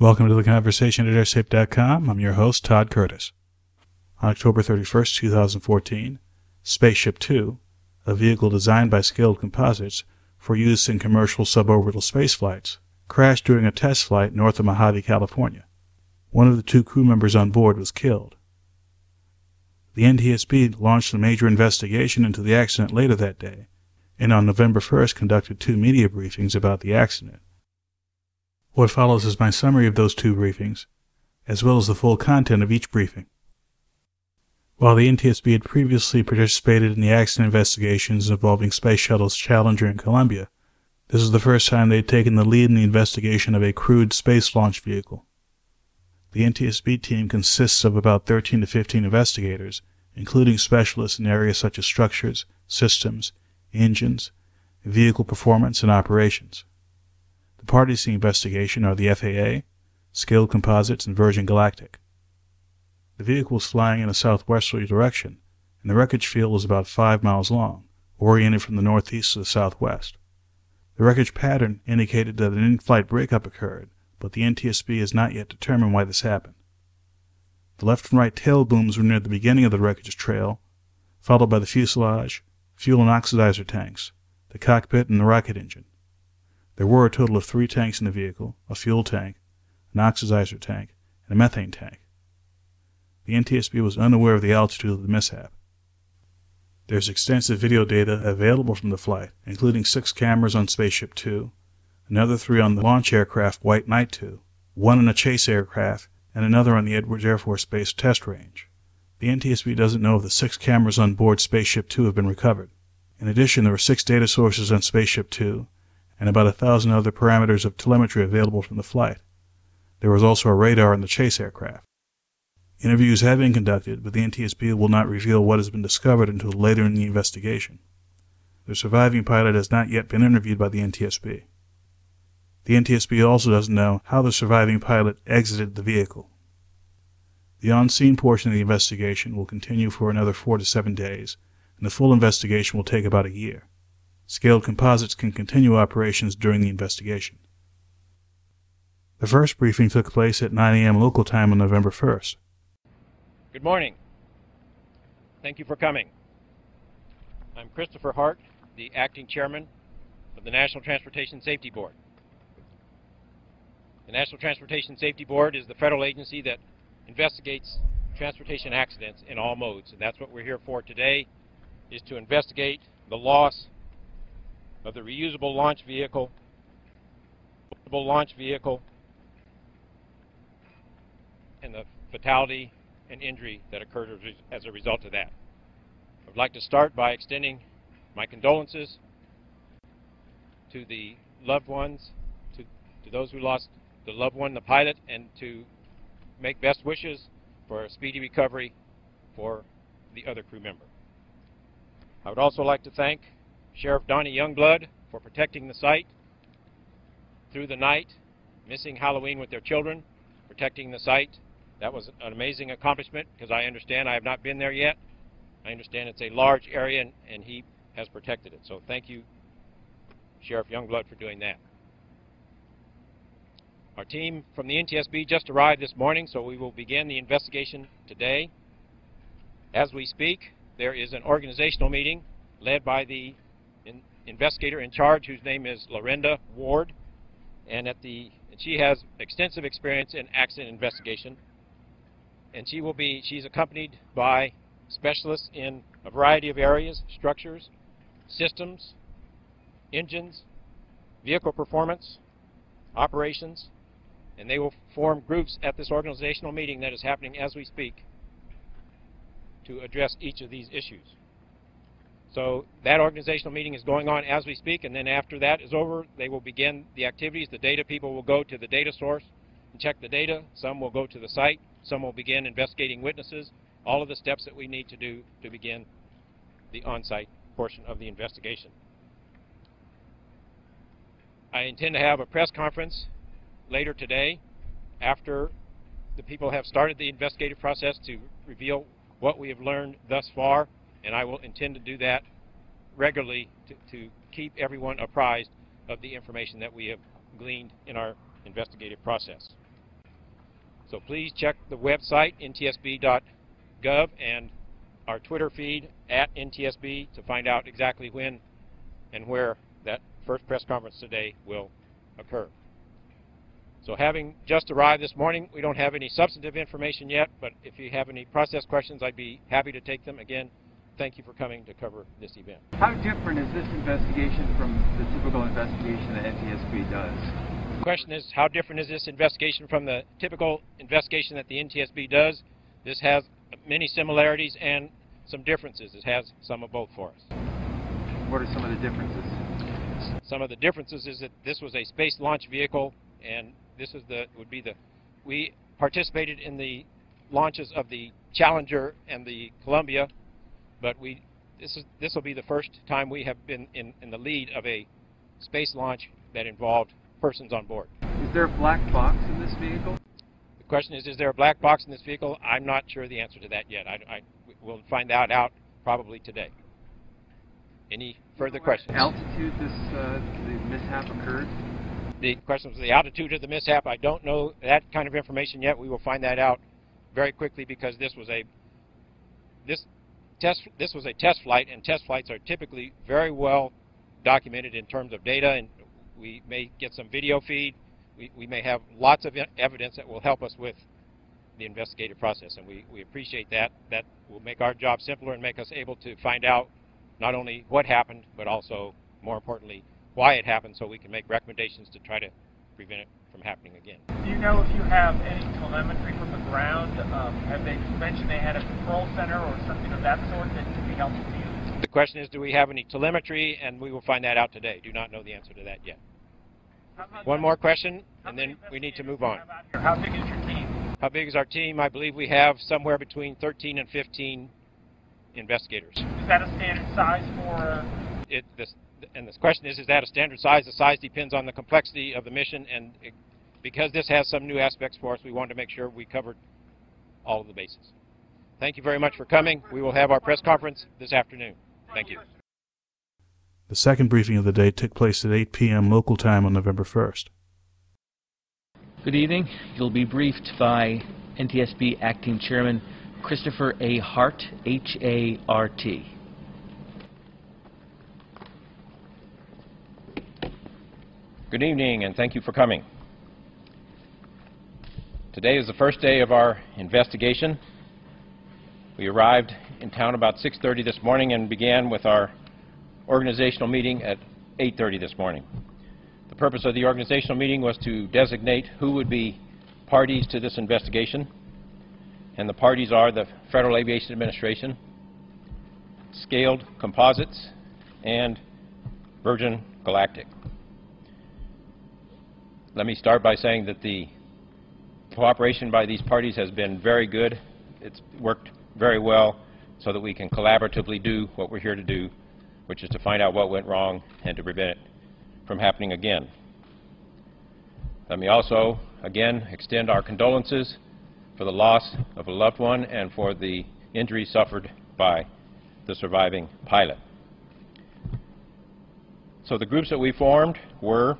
Welcome to the conversation at airsafe.com. I'm your host, Todd Curtis. On October 31st, 2014, Spaceship Two, a vehicle designed by Scaled Composites for use in commercial suborbital space flights, crashed during a test flight north of Mojave, California. One of the two crew members on board was killed. The NTSB launched a major investigation into the accident later that day, and on November 1st conducted two media briefings about the accident. What follows is my summary of those two briefings, as well as the full content of each briefing. While the NTSB had previously participated in the accident investigations involving Space Shuttles Challenger and Columbia, this is the first time they had taken the lead in the investigation of a crewed space launch vehicle. The NTSB team consists of about 13 to 15 investigators, including specialists in areas such as structures, systems, engines, vehicle performance, and operations parties to the investigation are the FAA, Scaled Composites, and Virgin Galactic. The vehicle was flying in a southwesterly direction, and the wreckage field was about five miles long, oriented from the northeast to the southwest. The wreckage pattern indicated that an in-flight breakup occurred, but the NTSB has not yet determined why this happened. The left and right tail booms were near the beginning of the wreckage trail, followed by the fuselage, fuel and oxidizer tanks, the cockpit, and the rocket engine. There were a total of three tanks in the vehicle a fuel tank, an oxidizer tank, and a methane tank. The NTSB was unaware of the altitude of the mishap. There's extensive video data available from the flight, including six cameras on Spaceship Two, another three on the launch aircraft White Knight 2, one on a chase aircraft, and another on the Edwards Air Force Base test range. The NTSB doesn't know if the six cameras on board Spaceship Two have been recovered. In addition, there were six data sources on Spaceship Two, and about a thousand other parameters of telemetry available from the flight. There was also a radar in the chase aircraft. Interviews have been conducted, but the NTSB will not reveal what has been discovered until later in the investigation. The surviving pilot has not yet been interviewed by the NTSB. The NTSB also doesn't know how the surviving pilot exited the vehicle. The on scene portion of the investigation will continue for another four to seven days, and the full investigation will take about a year. Scaled composites can continue operations during the investigation. The first briefing took place at 9 a.m. local time on November 1st. Good morning. Thank you for coming. I'm Christopher Hart, the acting chairman of the National Transportation Safety Board. The National Transportation Safety Board is the federal agency that investigates transportation accidents in all modes, and that's what we're here for today, is to investigate the loss of the reusable launch vehicle, launch vehicle, and the fatality and injury that occurred as a result of that. I would like to start by extending my condolences to the loved ones, to, to those who lost the loved one, the pilot, and to make best wishes for a speedy recovery for the other crew member. I would also like to thank Sheriff Donnie Youngblood for protecting the site through the night, missing Halloween with their children, protecting the site. That was an amazing accomplishment because I understand I have not been there yet. I understand it's a large area and, and he has protected it. So thank you, Sheriff Youngblood, for doing that. Our team from the NTSB just arrived this morning, so we will begin the investigation today. As we speak, there is an organizational meeting led by the investigator in charge whose name is Lorenda Ward, and at the she has extensive experience in accident investigation, and she will be she's accompanied by specialists in a variety of areas: structures, systems, engines, vehicle performance, operations, and they will form groups at this organizational meeting that is happening as we speak to address each of these issues. So that organizational meeting is going on as we speak, and then after that is over, they will begin the activities. The data people will go to the data source and check the data. Some will go to the site. Some will begin investigating witnesses. All of the steps that we need to do to begin the on-site portion of the investigation. I intend to have a press conference later today after the people have started the investigative process to reveal what we have learned thus far and I will intend to do that regularly to, to keep everyone apprised of the information that we have gleaned in our investigative process. So please check the website, ntsb.gov, and our Twitter feed at NTSB to find out exactly when and where that first press conference today will occur. So having just arrived this morning, we don't have any substantive information yet, but if you have any process questions, I'd be happy to take them. Again, thank you for coming to cover this event. How different is this investigation from the typical investigation that NTSB does? The question is, how different is this investigation from the typical investigation that the NTSB does? This has many similarities and some differences. It has some of both for us. What are some of the differences? Some of the differences is that this was a space launch vehicle, and this is the would be the we participated in the launches of the Challenger and the Columbia, but we this is this will be the first time we have been in, in the lead of a space launch that involved persons on board. Is there a black box in this vehicle? The question is, is there a black box in this vehicle? I'm not sure the answer to that yet. I, I we'll find that out probably today. Any further questions? Altitude this uh, the mishap occurred. The question was the altitude of the mishap. I don't know that kind of information yet. We will find that out very quickly because this was a this test this was a test flight, and test flights are typically very well documented in terms of data, and we may get some video feed. We, we may have lots of evidence that will help us with the investigative process, and we, we appreciate that. That will make our job simpler and make us able to find out not only what happened, but also, more importantly, why it happened so we can make recommendations to try to prevent it from happening again. Do you know if you have any telemetry from the ground? Um, have they mentioned they had a control center or something of that sort that could be helpful to you? The question is, do we have any telemetry? And we will find that out today. Do not know the answer to that yet. One more question, and then we need to move on. How big is your team? How big is our team? I believe we have somewhere between 13 and 15 investigators. Is that a standard size for? It, this, and the question is, is that a standard size? The size depends on the complexity of the mission, and it, because this has some new aspects for us, we wanted to make sure we covered all of the bases. Thank you very much for coming. We will have our press conference this afternoon. Thank you. The second briefing of the day took place at 8 p.m. local time on November 1st. Good evening. You'll be briefed by NTSB Acting Chairman Christopher A. Hart, H-A-R-T. Good evening, and thank you for coming. Today is the first day of our investigation. We arrived in town about 6.30 this morning and began with our organizational meeting at 8.30 this morning. The purpose of the organizational meeting was to designate who would be parties to this investigation and the parties are the Federal Aviation Administration, Scaled Composites, and Virgin Galactic. Let me start by saying that the cooperation by these parties has been very good. It's worked very well so that we can collaboratively do what we're here to do, which is to find out what went wrong and to prevent it from happening again. Let me also, again, extend our condolences for the loss of a loved one and for the injuries suffered by the surviving pilot. So the groups that we formed were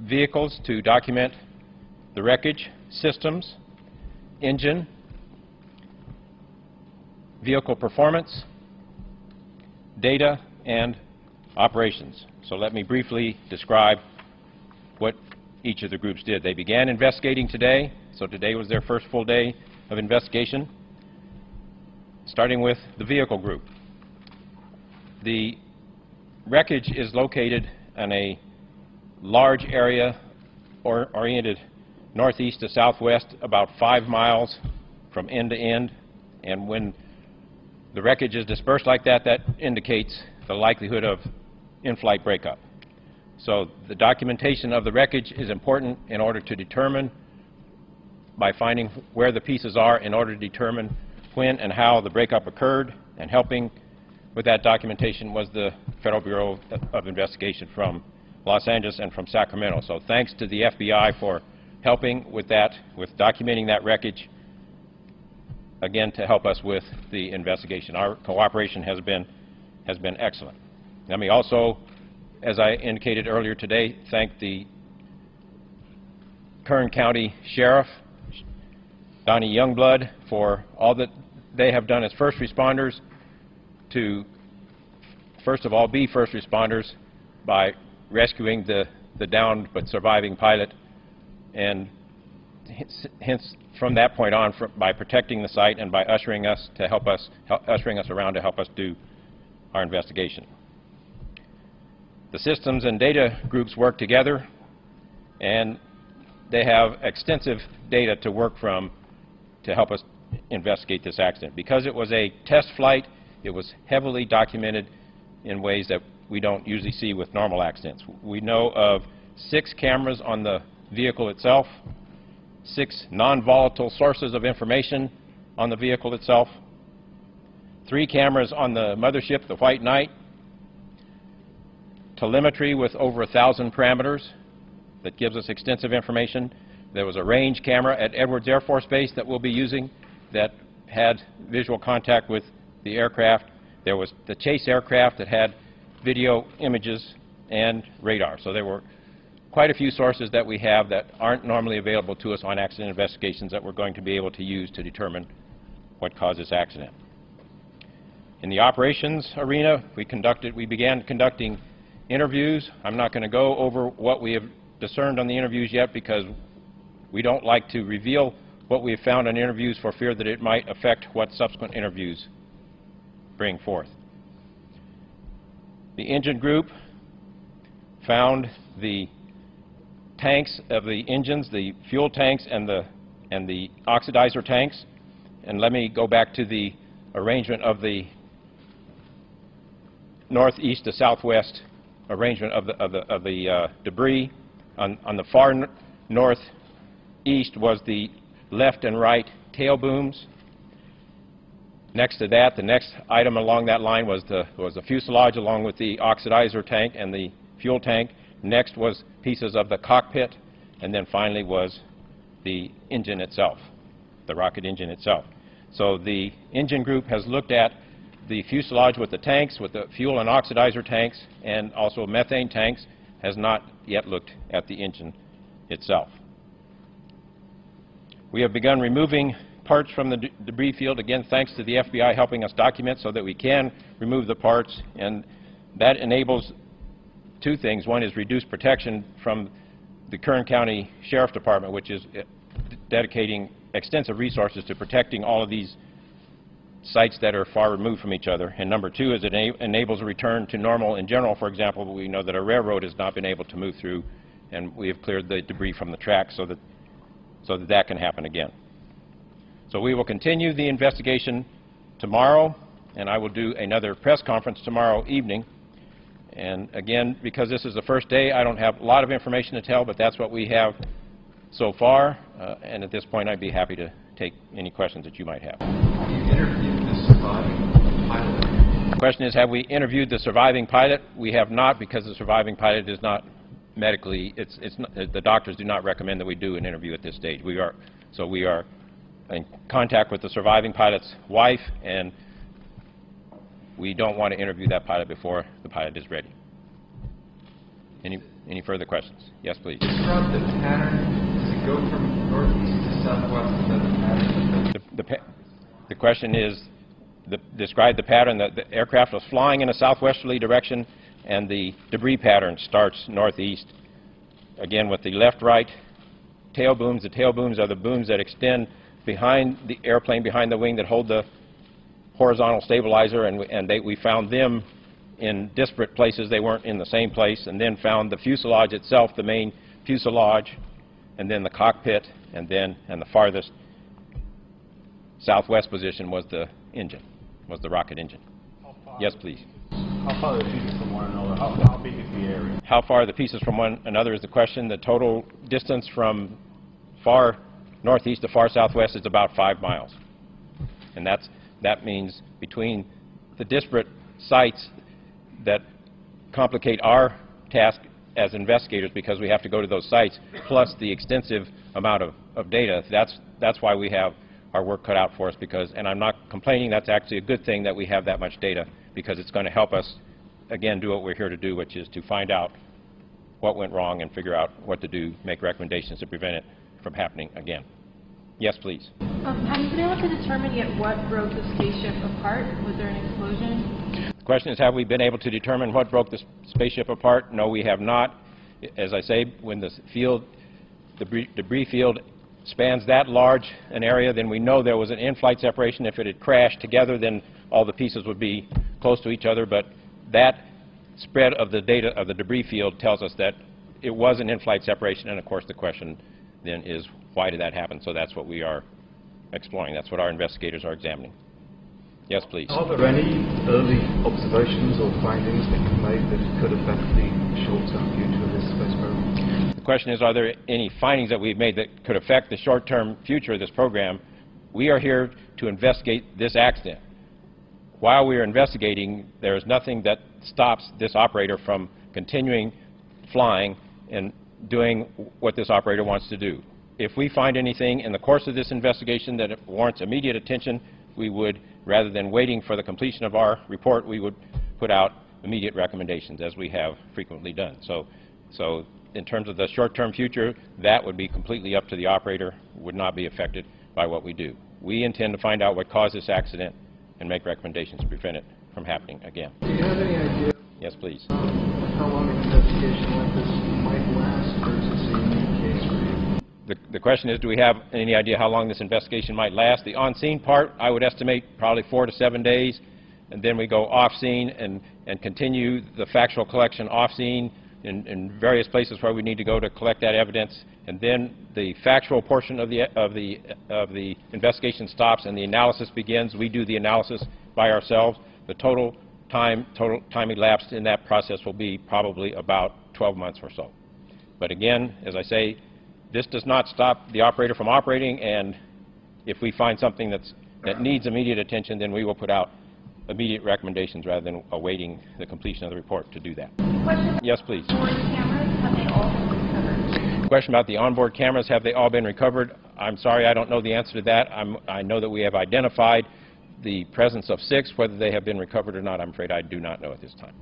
vehicles to document the wreckage, systems, engine, vehicle performance, data, and operations. So let me briefly describe what each of the groups did. They began investigating today so today was their first full day of investigation, starting with the vehicle group. The wreckage is located on a large area or oriented northeast to southwest, about five miles from end to end. And when the wreckage is dispersed like that, that indicates the likelihood of in-flight breakup. So the documentation of the wreckage is important in order to determine by finding where the pieces are in order to determine when and how the breakup occurred, and helping with that documentation was the Federal Bureau of Investigation from Los Angeles and from Sacramento. So thanks to the FBI for helping with that, with documenting that wreckage, again, to help us with the investigation. Our cooperation has been, has been excellent. Let me also, as I indicated earlier today, thank the Kern County Sheriff Donnie Youngblood for all that they have done as first responders to, first of all, be first responders by rescuing the, the downed but surviving pilot, and hence- from that point on, by protecting the site and by ushering us to help us, ushering us around to help us do our investigation. The systems and data groups work together, and they have extensive data to work from to help us investigate this accident. Because it was a test flight, it was heavily documented in ways that we don't usually see with normal accidents. We know of six cameras on the vehicle itself, six non-volatile sources of information on the vehicle itself, three cameras on the mothership, the White Knight, telemetry with over a thousand parameters that gives us extensive information. There was a range camera at Edwards Air Force Base that we'll be using that had visual contact with the aircraft. There was the chase aircraft that had video images and radar. So there were quite a few sources that we have that aren't normally available to us on accident investigations that we're going to be able to use to determine what caused this accident. In the operations arena, we conducted, we began conducting interviews. I'm not going to go over what we have discerned on the interviews yet because we don't like to reveal what we have found on interviews for fear that it might affect what subsequent interviews bring forth. The engine group found the tanks of the engines, the fuel tanks and the, and the oxidizer tanks. And let me go back to the arrangement of the northeast to southwest arrangement of the, of the, of the uh, debris. On, on the far northeast was the left and right tail booms. Next to that, the next item along that line was the, was the fuselage along with the oxidizer tank and the fuel tank. Next was pieces of the cockpit, and then finally was the engine itself, the rocket engine itself. So the engine group has looked at the fuselage with the tanks, with the fuel and oxidizer tanks, and also methane tanks, has not yet looked at the engine itself. We have begun removing parts from the de- debris field, again, thanks to the FBI helping us document so that we can remove the parts, and that enables two things. One is reduced protection from the Kern County Sheriff Department, which is uh, dedicating extensive resources to protecting all of these sites that are far removed from each other. And number two is it enables a return to normal in general. For example, we know that a railroad has not been able to move through, and we have cleared the debris from the track so that so that that can happen again. So we will continue the investigation tomorrow, and I will do another press conference tomorrow evening. And again, because this is the first day, I don't have a lot of information to tell, but that's what we have so far. Uh, and at this point, I'd be happy to take any questions that you might have. Have you interviewed the surviving pilot? The question is, have we interviewed the surviving pilot? We have not, because the surviving pilot is not medically, it's, it's, not- the doctors do not recommend that we do an interview at this stage. We are, so we are in contact with the surviving pilot's wife, and we don't want to interview that pilot before the pilot is ready. Any, any further questions? Yes, please. Describe the pattern. Does it go from northeast to southwest? The? The, the, the question is, the, describe the pattern that the aircraft was flying in a southwesterly direction, and the debris pattern starts northeast. Again, with the left-right tail booms. The tail booms are the booms that extend behind the airplane, behind the wing, that hold the horizontal stabilizer, and, we, and they, we found them in disparate places. They weren't in the same place, and then found the fuselage itself, the main fuselage, and then the cockpit, and then, and the farthest southwest position was the engine, was the rocket engine. Yes, please. How far are the pieces from one another? How, how big is the area? How far are the pieces from one another is the question. The total distance from far northeast to far southwest is about five miles. And that's, that means between the disparate sites that complicate our task as investigators because we have to go to those sites, plus the extensive amount of, of data, that's, that's why we have our work cut out for us because, and I'm not complaining, that's actually a good thing that we have that much data because it's going to help us, again, do what we're here to do, which is to find out what went wrong and figure out what to do, make recommendations to prevent it from happening again. Yes, please. Um, have you been able to determine yet what broke the spaceship apart? Was there an explosion? The question is, have we been able to determine what broke the spaceship apart? No, we have not. As I say, when the field, the debris, debris field spans that large an area, then we know there was an in-flight separation. If it had crashed together, then all the pieces would be close to each other. But that spread of the data of the debris field tells us that it was an in-flight separation. And of course, the question then is, why did that happen? So that's what we are exploring. That's what our investigators are examining. Yes, please. Are there any early observations or findings that you've made that could affect the short-term future of this space program? The question is, are there any findings that we've made that could affect the short-term future of this program? We are here to investigate this accident. While we are investigating, there is nothing that stops this operator from continuing flying and doing what this operator wants to do. If we find anything in the course of this investigation that warrants immediate attention, we would, rather than waiting for the completion of our report, we would put out immediate recommendations, as we have frequently done. So, so in terms of the short-term future, that would be completely up to the operator, would not be affected by what we do. We intend to find out what caused this accident and make recommendations to prevent it from happening again. Do you have any idea Yes, please. How long an investigation like this might last, a case? The, the question is, do we have any idea how long this investigation might last? The on-scene part, I would estimate probably four to seven days, and then we go off-scene and, and continue the factual collection off-scene in, in various places where we need to go to collect that evidence, and then the factual portion of the, of the, of the investigation stops and the analysis begins. We do the analysis by ourselves. The total time, total time elapsed in that process will be probably about 12 months or so. But again, as I say, this does not stop the operator from operating, and if we find something that's, that needs immediate attention, then we will put out immediate recommendations rather than awaiting the completion of the report to do that. Question Yes, please. Question about the onboard cameras, have they all been recovered? I'm sorry, I don't know the answer to that. I'm, I know that we have identified the presence of six. Whether they have been recovered or not, I'm afraid I do not know at this time.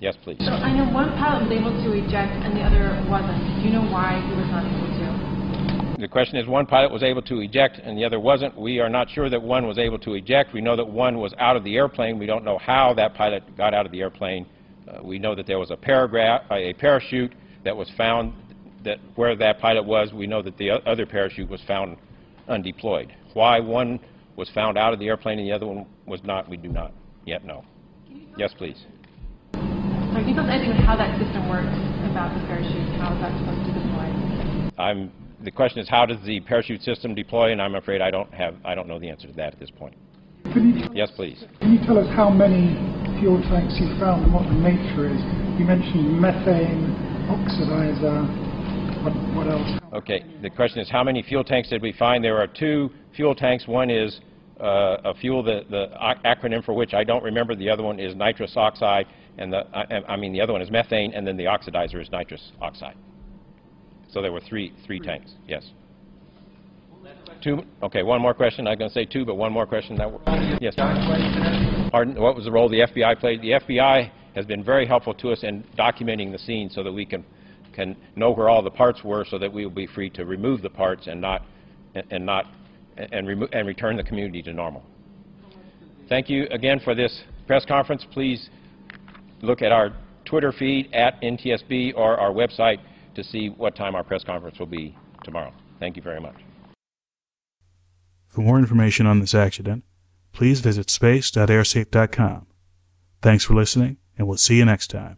Yes, please. So I know one pilot was able to eject and the other wasn't. Do you know why he was not able to? The question is, one pilot was able to eject and the other wasn't. We are not sure that one was able to eject. We know that one was out of the airplane. We don't know how that pilot got out of the airplane. Uh, we know that there was a, paragraph, a parachute that was found that where that pilot was. We know that the other parachute was found undeployed. Why one was found out of the airplane and the other one was not, we do not yet know. Yes, please. Sorry, can you tell us anything about how that system works about the parachute? How is that supposed to deploy? I'm, the question is, how does the parachute system deploy? And I'm afraid I don't have, I don't know the answer to that at this point. Can you, Yes, please. can you tell us how many fuel tanks you found and what the nature is? You mentioned methane, oxidizer, what, what else? Okay, the question is, how many fuel tanks did we find? There are two fuel tanks. One is uh, a fuel, the, the acronym for which I don't remember. The other one is nitrous oxide, and the, I, I mean, the other one is methane, and then the oxidizer is nitrous oxide. So there were three, three tanks, yes. Two, okay, one more question. I'm going to say two, but one more question. That, yes. Pardon, what was the role the FBI played? The FBI has been very helpful to us in documenting the scene so that we can, can know where all the parts were so that we will be free to remove the parts and not, and- not, and, remo- and return the community to normal. Thank you again for this press conference. Please look at our Twitter feed at NTSB or our website to see what time our press conference will be tomorrow. Thank you very much. For more information on this accident, please visit space.airsafe.com. Thanks for listening, and we'll see you next time.